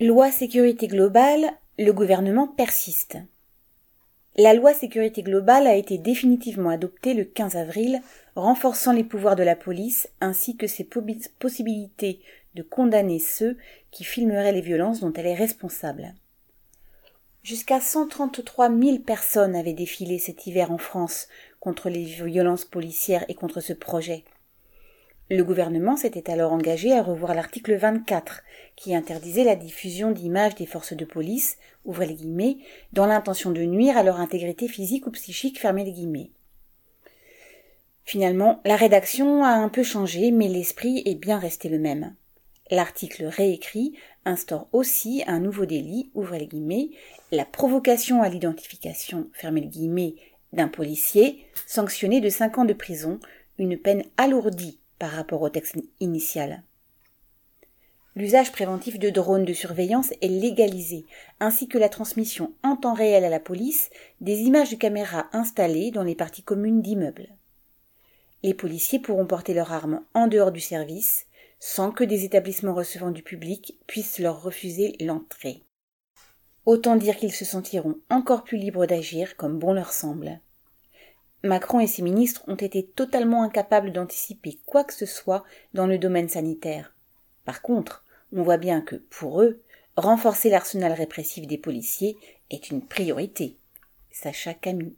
Loi sécurité globale, le gouvernement persiste. La loi sécurité globale a été définitivement adoptée le 15 avril, renforçant les pouvoirs de la police ainsi que ses possibilités de condamner ceux qui filmeraient les violences dont elle est responsable. Jusqu'à 133 000 personnes avaient défilé cet hiver en France contre les violences policières et contre ce projet. Le gouvernement s'était alors engagé à revoir l'article 24, qui interdisait la diffusion d'images des forces de police, ouvrez les guillemets, dans l'intention de nuire à leur intégrité physique ou psychique, fermez les guillemets. Finalement, la rédaction a un peu changé, mais l'esprit est bien resté le même. L'article réécrit instaure aussi un nouveau délit, ouvrez les guillemets, la provocation à l'identification, fermez les guillemets, d'un policier, sanctionné de cinq ans de prison, une peine alourdie par rapport au texte initial. L'usage préventif de drones de surveillance est légalisé, ainsi que la transmission en temps réel à la police des images de caméras installées dans les parties communes d'immeubles. Les policiers pourront porter leurs armes en dehors du service, sans que des établissements recevant du public puissent leur refuser l'entrée. Autant dire qu'ils se sentiront encore plus libres d'agir comme bon leur semble. Macron et ses ministres ont été totalement incapables d'anticiper quoi que ce soit dans le domaine sanitaire. Par contre, on voit bien que, pour eux, renforcer l'arsenal répressif des policiers est une priorité. Sacha Camille.